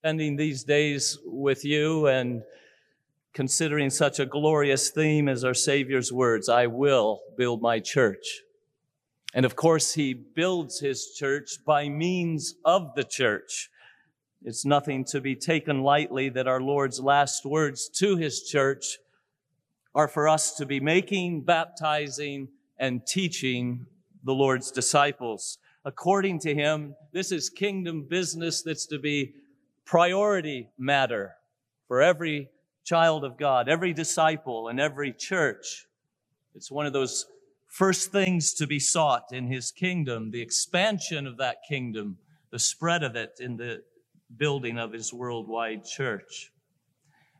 spending these days with you and considering such a glorious theme as our Savior's words, I will build my church. And of course, he builds his church by means of the church. It's nothing to be taken lightly that our Lord's last words to his church are for us to be making, baptizing, and teaching the Lord's disciples. According to him, this is kingdom business that's to be priority matter for every child of God, every disciple, and every church. It's one of those first things to be sought in his kingdom, the expansion of that kingdom, the spread of it in the building of his worldwide church.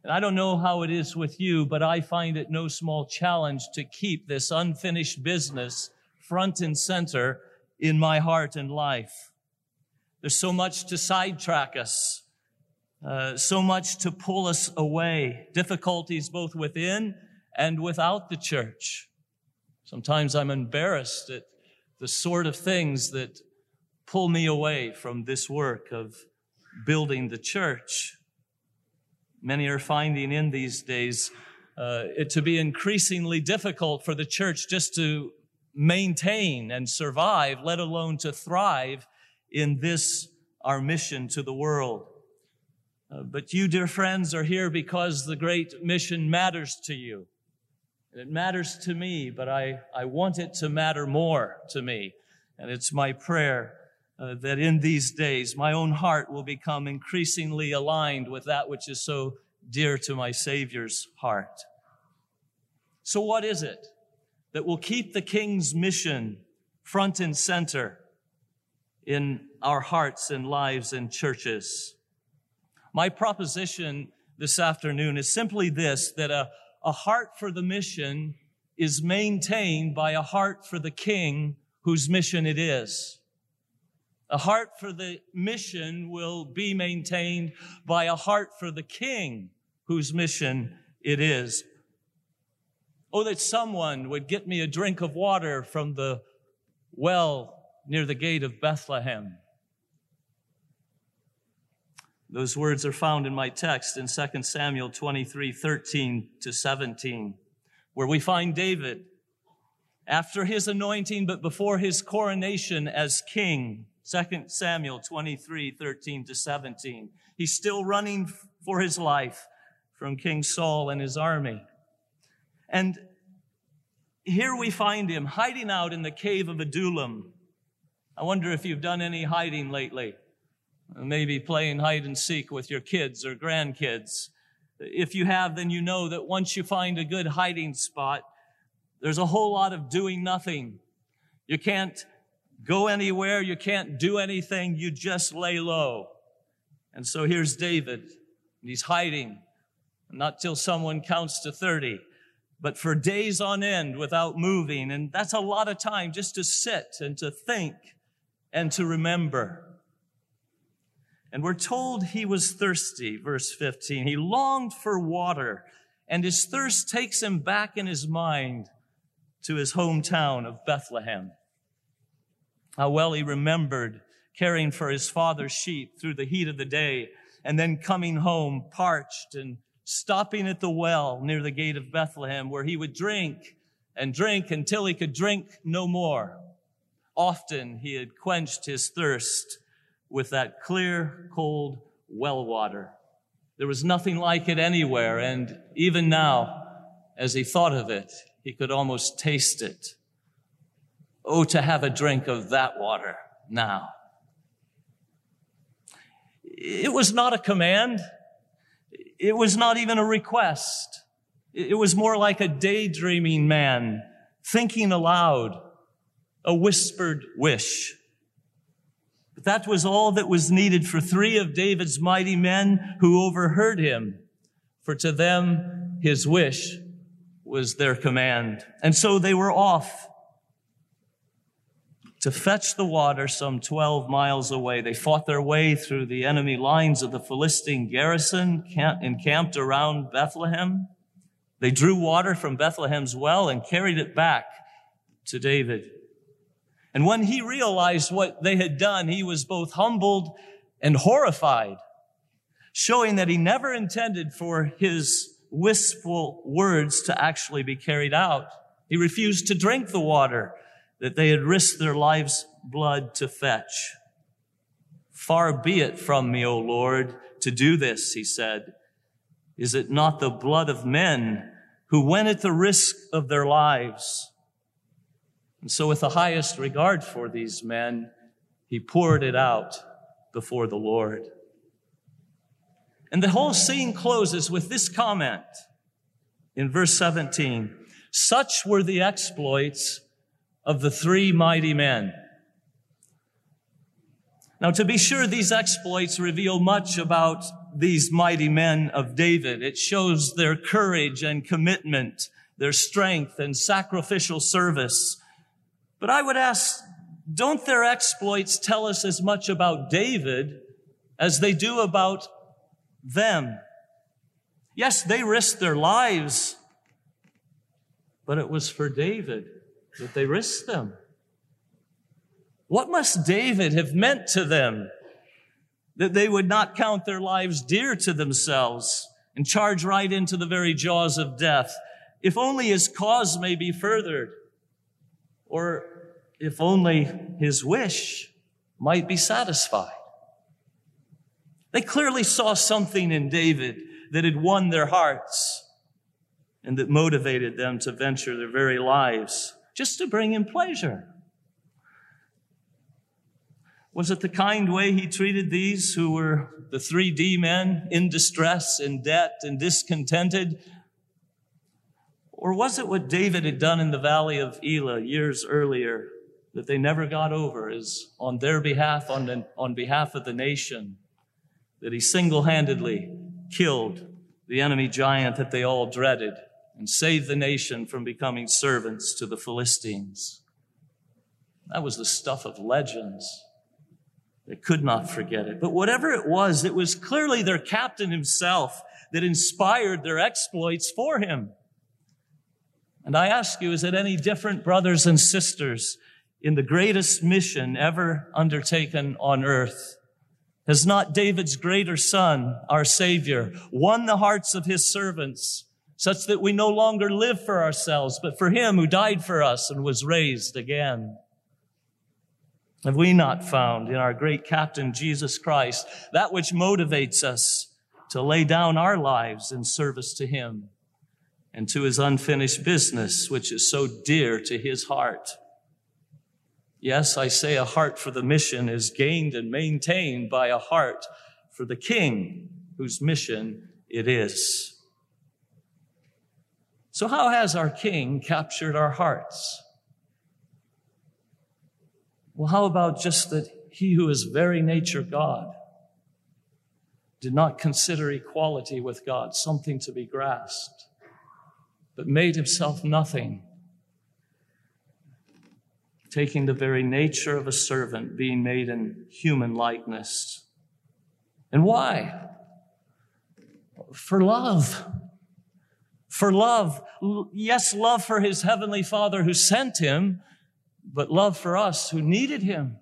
And I don't know how it is with you, but I find it no small challenge to keep this unfinished business front and center in my heart and life. There's so much to sidetrack us, uh, so much to pull us away, difficulties both within and without the church. Sometimes I'm embarrassed at the sort of things that pull me away from this work of building the church. Many are finding in these days uh, it to be increasingly difficult for the church just to maintain and survive, let alone to thrive in this, our mission to the world. Uh, but you, dear friends, are here because the great mission matters to you. And it matters to me, but I, I want it to matter more to me. And it's my prayer uh, that in these days my own heart will become increasingly aligned with that which is so dear to my Savior's heart. So what is it that will keep the King's mission front and center in our hearts and lives and churches? My proposition this afternoon is simply this, that a, a heart for the mission is maintained by a heart for the King whose mission it is. A heart for the mission will be maintained by a heart for the king whose mission it is. Oh, that someone would get me a drink of water from the well near the gate of Bethlehem. Those words are found in my text in 2 Samuel 23, 13 to 17, where we find David after his anointing, but before his coronation as king. 2 Samuel 23, 13 to 17. He's still running for his life from King Saul and his army. And here we find him hiding out in the cave of Adullam. I wonder if you've done any hiding lately. Maybe playing hide and seek with your kids or grandkids. If you have, then you know that once you find a good hiding spot, there's a whole lot of doing nothing. You can't go anywhere. You can't do anything. You just lay low. And so here's David. And he's hiding, not till someone counts to 30, but for days on end without moving. And that's a lot of time just to sit and to think and to remember. And we're told he was thirsty, verse 15. He longed for water, and his thirst takes him back in his mind to his hometown of Bethlehem. How well he remembered caring for his father's sheep through the heat of the day and then coming home parched and stopping at the well near the gate of Bethlehem where he would drink and drink until he could drink no more. Often he had quenched his thirst with that clear, cold well water. There was nothing like it anywhere. And even now, as he thought of it, he could almost taste it. Oh, to have a drink of that water now. It was not a command. It was not even a request. It was more like a daydreaming man thinking aloud, a whispered wish. That was all that was needed for three of David's mighty men who overheard him. For to them, his wish was their command. And so they were off to fetch the water some 12 miles away. They fought their way through the enemy lines of the Philistine garrison encamped around Bethlehem. They drew water from Bethlehem's well and carried it back to David. And when he realized what they had done, he was both humbled and horrified. showing that he never intended for his wistful words to actually be carried out. He refused to drink the water that they had risked their lives' blood to fetch. Far be it from me, O Lord, to do this, he said. Is it not the blood of men who went at the risk of their lives? And so with the highest regard for these men, he poured it out before the Lord. And the whole scene closes with this comment in verse 17. Such were the exploits of the three mighty men. Now, to be sure, these exploits reveal much about these mighty men of David. It shows their courage and commitment, their strength and sacrificial service. But I would ask, don't their exploits tell us as much about David as they do about them? Yes, they risked their lives, but it was for David that they risked them. What must David have meant to them that they would not count their lives dear to themselves and charge right into the very jaws of death, if only his cause may be furthered, or if only his wish might be satisfied? They clearly saw something in David that had won their hearts and that motivated them to venture their very lives just to bring him pleasure. Was it the kind way he treated these who were the 3D men in distress, in debt, and discontented? Or was it what David had done in the valley of Elah years earlier that they never got over is on their behalf, on, the, on behalf of the nation, that he single-handedly killed the enemy giant that they all dreaded and saved the nation from becoming servants to the Philistines. That was the stuff of legends. They could not forget it. But whatever it was, it was clearly their captain himself that inspired their exploits for him. And I ask you, is it any different, brothers and sisters, in the greatest mission ever undertaken on earth? Has not David's greater son, our Savior, won the hearts of his servants such that we no longer live for ourselves, but for him who died for us and was raised again? Have we not found in our great captain, Jesus Christ, that which motivates us to lay down our lives in service to him and to his unfinished business, which is so dear to his heart? Yes, I say a heart for the mission is gained and maintained by a heart for the king whose mission it is. So how has our king captured our hearts? Well, how about just that he who is very nature God did not consider equality with God something to be grasped, but made himself nothing, taking the very nature of a servant, being made in human likeness. And why? For love. For love. Yes, love for his heavenly Father who sent him, but love for us who needed him.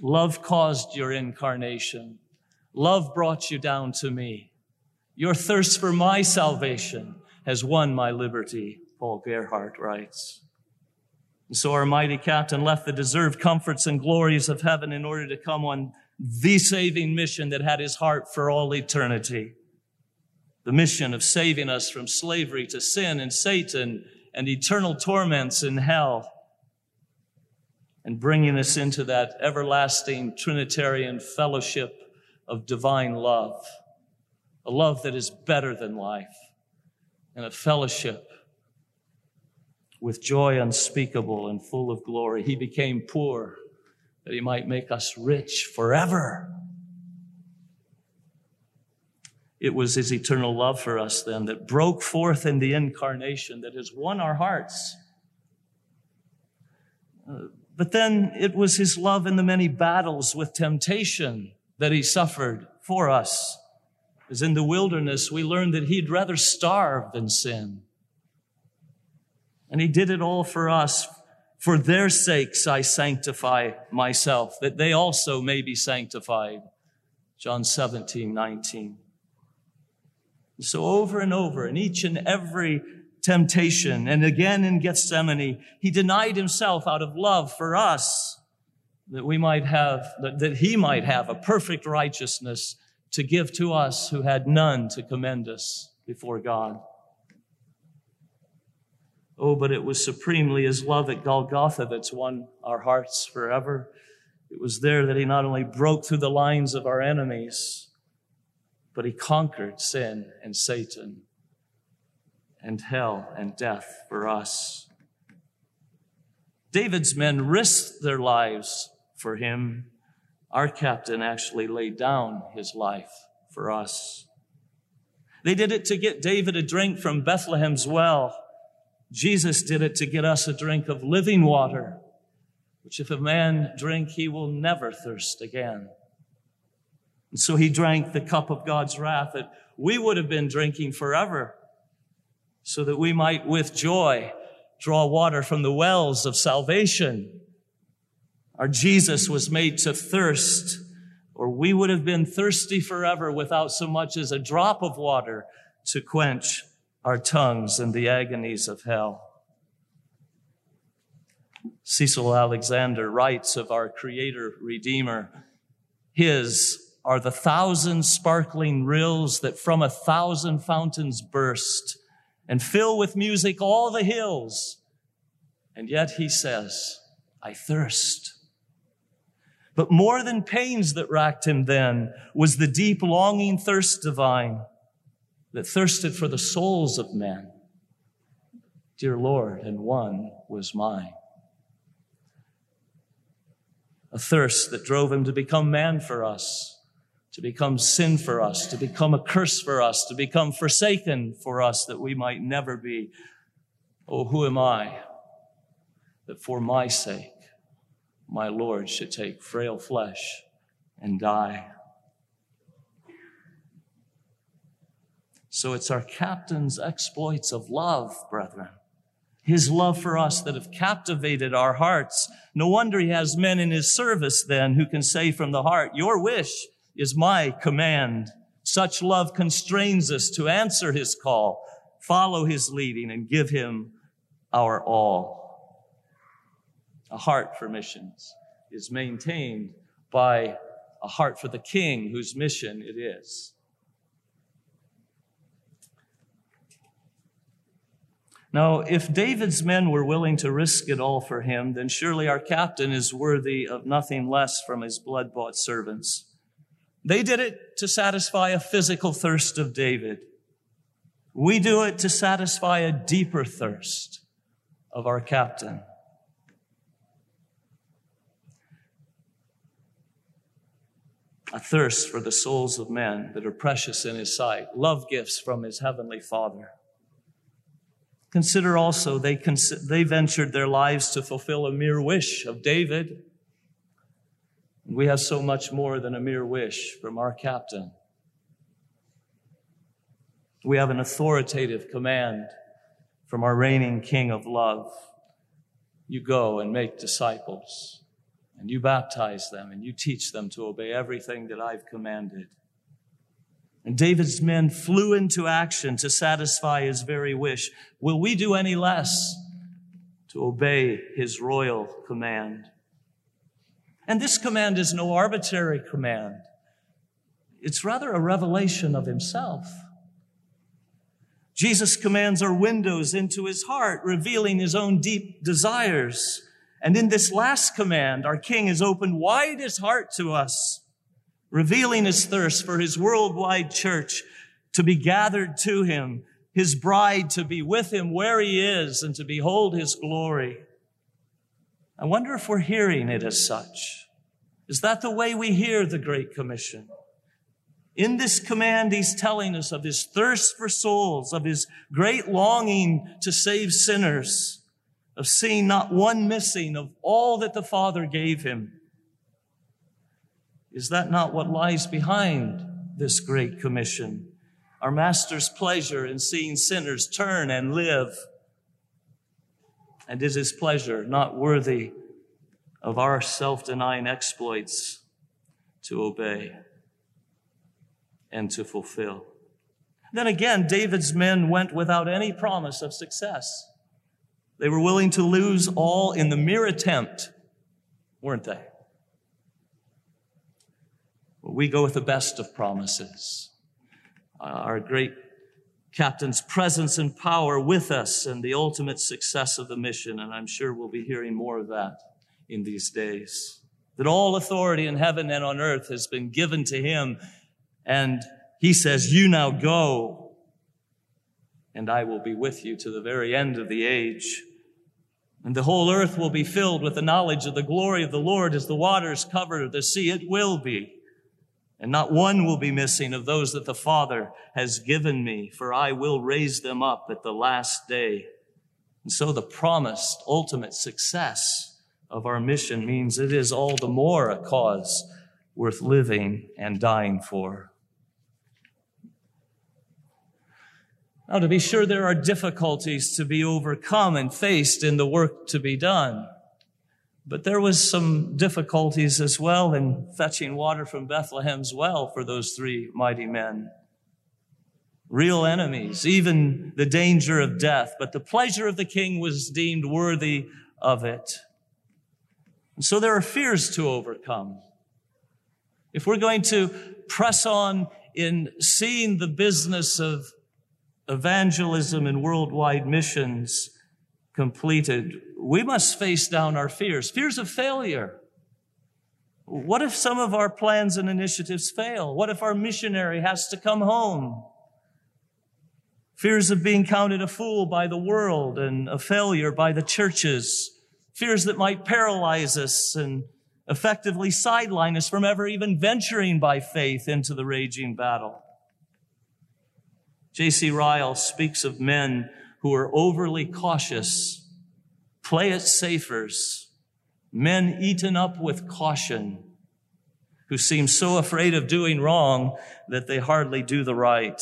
Love caused your incarnation. Love brought you down to me. Your thirst for my salvation has won my liberty, Paul Gerhardt writes. And so our mighty captain left the deserved comforts and glories of heaven in order to come on the saving mission that had his heart for all eternity the mission of saving us from slavery to sin and Satan and eternal torments in hell and bringing us into that everlasting Trinitarian fellowship of divine love, a love that is better than life, and a fellowship with joy unspeakable and full of glory. He became poor that he might make us rich forever it was his eternal love for us then that broke forth in the incarnation that has won our hearts. Uh, but then it was his love in the many battles with temptation that he suffered for us. As in the wilderness, we learned that he'd rather starve than sin. And he did it all for us For their sakes I sanctify myself, that they also may be sanctified. John 17, 19. So over and over, in each and every temptation, and again in Gethsemane, he denied himself out of love for us, that we might have, that he might have a perfect righteousness to give to us who had none to commend us before God. Oh, but it was supremely his love at Golgotha that's won our hearts forever. It was there that he not only broke through the lines of our enemies, but he conquered sin and Satan and hell and death for us. David's men risked their lives for him. Our captain actually laid down his life for us. They did it to get David a drink from Bethlehem's well. Jesus did it to get us a drink of living water, which if a man drink, he will never thirst again. And so he drank the cup of God's wrath that we would have been drinking forever so that we might with joy draw water from the wells of salvation. Our Jesus was made to thirst, or we would have been thirsty forever without so much as a drop of water to quench our tongues in the agonies of hell. Cecil Alexander writes of our Creator Redeemer, His are the thousand sparkling rills that from a thousand fountains burst and fill with music all the hills. And yet he says, I thirst. But more than pains that racked him then was the deep longing thirst divine that thirsted for the souls of men. Dear Lord, and one was mine. A thirst that drove him to become man for us to become sin for us, to become a curse for us, to become forsaken for us, that we might never be. Oh, who am I that for my sake my Lord should take frail flesh and die? So it's our captain's exploits of love, brethren. His love for us that have captivated our hearts. No wonder he has men in his service then who can say from the heart, your wish is my command. Such love constrains us to answer his call, follow his leading, and give him our all. A heart for missions is maintained by a heart for the king whose mission it is. Now, if David's men were willing to risk it all for him, then surely our captain is worthy of nothing less from his blood bought servants. They did it to satisfy a physical thirst of David. We do it to satisfy a deeper thirst of our captain. A thirst for the souls of men that are precious in his sight, love gifts from his heavenly Father. Consider also they, cons- they ventured their lives to fulfill a mere wish of David. We have so much more than a mere wish from our captain. We have an authoritative command from our reigning King of love. You go and make disciples, and you baptize them, and you teach them to obey everything that I've commanded. And David's men flew into action to satisfy his very wish. Will we do any less to obey his royal command? And this command is no arbitrary command. It's rather a revelation of himself. Jesus commands our windows into his heart, revealing his own deep desires. And in this last command, our King has opened wide his heart to us, revealing his thirst for his worldwide church to be gathered to him, his bride to be with him where he is and to behold his glory. I wonder if we're hearing it as such. Is that the way we hear the Great Commission? In this command, he's telling us of his thirst for souls, of his great longing to save sinners, of seeing not one missing of all that the Father gave him. Is that not what lies behind this great commission? Our Master's pleasure in seeing sinners turn and live and is his pleasure not worthy of our self-denying exploits to obey and to fulfill? Then again, David's men went without any promise of success. They were willing to lose all in the mere attempt, weren't they? Well, we go with the best of promises. Uh, our great captain's presence and power with us and the ultimate success of the mission. And I'm sure we'll be hearing more of that in these days. That all authority in heaven and on earth has been given to him. And he says, You now go, and I will be with you to the very end of the age. And the whole earth will be filled with the knowledge of the glory of the Lord as the waters cover the sea. It will be. And not one will be missing of those that the Father has given me, for I will raise them up at the last day. And so the promised ultimate success of our mission means it is all the more a cause worth living and dying for. Now, to be sure, there are difficulties to be overcome and faced in the work to be done. But there was some difficulties as well in fetching water from Bethlehem's well for those three mighty men. Real enemies, even the danger of death, but the pleasure of the king was deemed worthy of it. And so there are fears to overcome. If we're going to press on in seeing the business of evangelism and worldwide missions completed, we must face down our fears, fears of failure. What if some of our plans and initiatives fail? What if our missionary has to come home? Fears of being counted a fool by the world and a failure by the churches. Fears that might paralyze us and effectively sideline us from ever even venturing by faith into the raging battle. J.C. Ryle speaks of men who are overly cautious, play it safers, men eaten up with caution, who seem so afraid of doing wrong that they hardly do the right.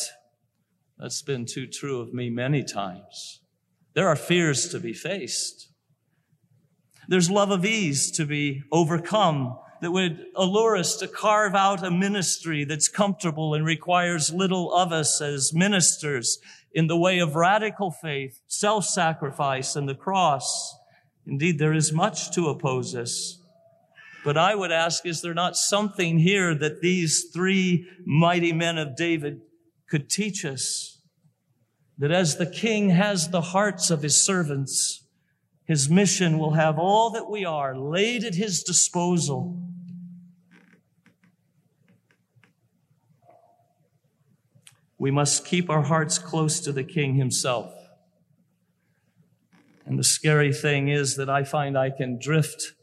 That's been too true of me many times. There are fears to be faced. There's love of ease to be overcome that would allure us to carve out a ministry that's comfortable and requires little of us as ministers in the way of radical faith, self-sacrifice, and the cross. Indeed, there is much to oppose us. But I would ask, is there not something here that these three mighty men of David could teach us? That as the king has the hearts of his servants, his mission will have all that we are laid at his disposal we must keep our hearts close to the King himself. And the scary thing is that I find I can drift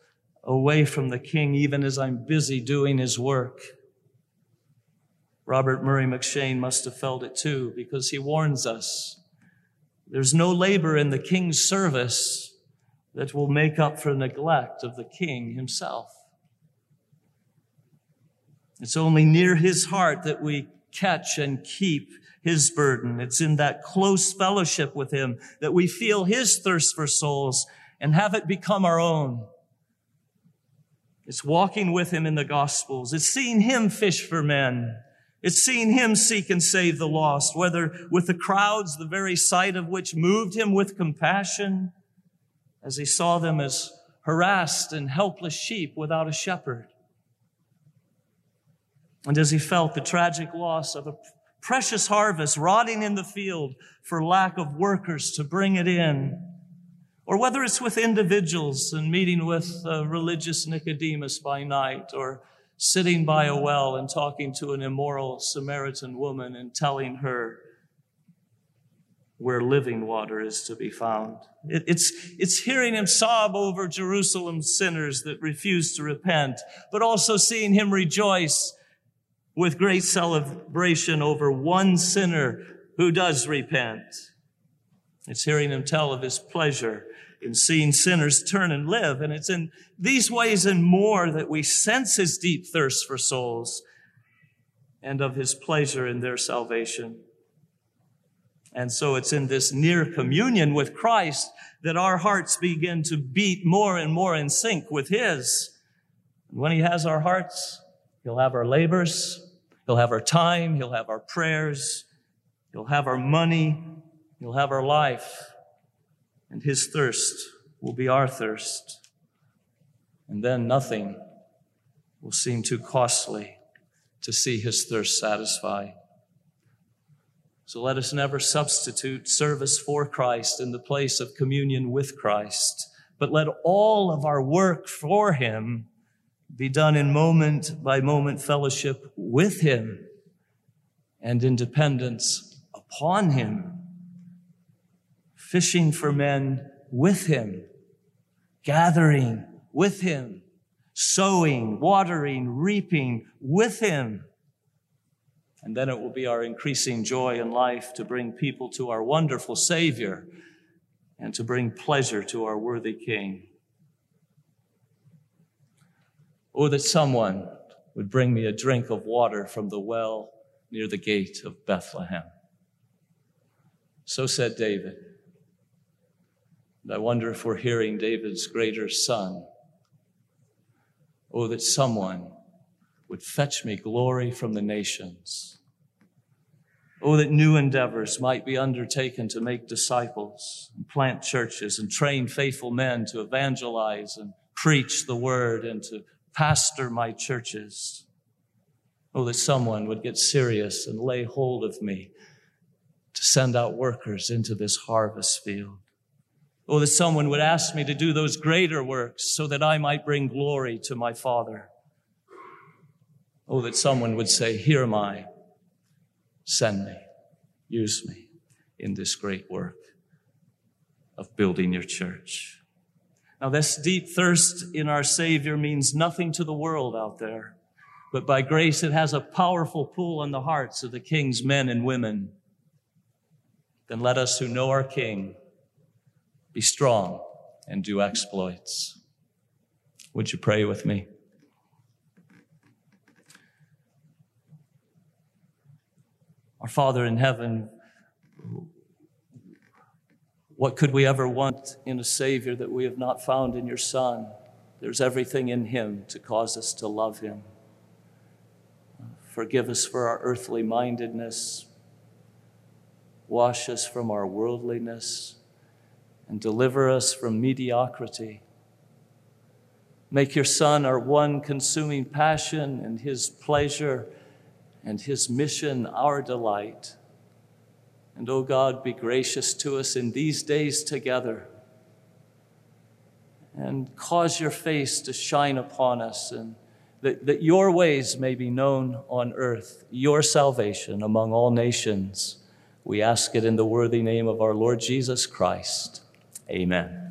away from the King even as I'm busy doing his work. Robert Murray McCheyne must have felt it too because he warns us there's no labor in the King's service that will make up for neglect of the King himself. It's only near his heart that we catch and keep his burden. It's in that close fellowship with him that we feel his thirst for souls and have it become our own. It's walking with him in the gospels. It's seeing him fish for men. It's seeing him seek and save the lost, whether with the crowds, the very sight of which moved him with compassion as he saw them as harassed and helpless sheep without a shepherd and as he felt the tragic loss of a precious harvest rotting in the field for lack of workers to bring it in, or whether it's with individuals and meeting with a religious Nicodemus by night, or sitting by a well and talking to an immoral Samaritan woman and telling her where living water is to be found. It, it's, it's hearing him sob over Jerusalem's sinners that refuse to repent, but also seeing him rejoice with great celebration over one sinner who does repent. It's hearing him tell of his pleasure in seeing sinners turn and live. And it's in these ways and more that we sense his deep thirst for souls and of his pleasure in their salvation. And so it's in this near communion with Christ that our hearts begin to beat more and more in sync with His. When He has our hearts, He'll have our labors, He'll have our time, He'll have our prayers, He'll have our money, He'll have our life, and His thirst will be our thirst. And then nothing will seem too costly to see His thirst satisfied. So let us never substitute service for Christ in the place of communion with Christ, but let all of our work for Him be done in moment by moment fellowship with Him and in dependence upon Him, fishing for men with Him, gathering with Him, sowing, watering, reaping with Him and then it will be our increasing joy in life to bring people to our wonderful Savior and to bring pleasure to our worthy King. Oh, that someone would bring me a drink of water from the well near the gate of Bethlehem. So said David. And I wonder if we're hearing David's greater son. Oh, that someone would fetch me glory from the nations Oh, that new endeavors might be undertaken to make disciples and plant churches and train faithful men to evangelize and preach the word and to pastor my churches. Oh, that someone would get serious and lay hold of me to send out workers into this harvest field. Oh, that someone would ask me to do those greater works so that I might bring glory to my Father. Oh, that someone would say, Here am I Send me, use me in this great work of building your church. Now, this deep thirst in our Savior means nothing to the world out there, but by grace it has a powerful pull on the hearts of the King's men and women. Then let us who know our King be strong and do exploits. Would you pray with me? Our Father in heaven, what could we ever want in a Savior that we have not found in your Son? There's everything in Him to cause us to love Him. Forgive us for our earthly mindedness. Wash us from our worldliness and deliver us from mediocrity. Make your Son our one consuming passion and His pleasure and his mission our delight. And, O oh God, be gracious to us in these days together and cause your face to shine upon us and that, that your ways may be known on earth, your salvation among all nations. We ask it in the worthy name of our Lord Jesus Christ. Amen.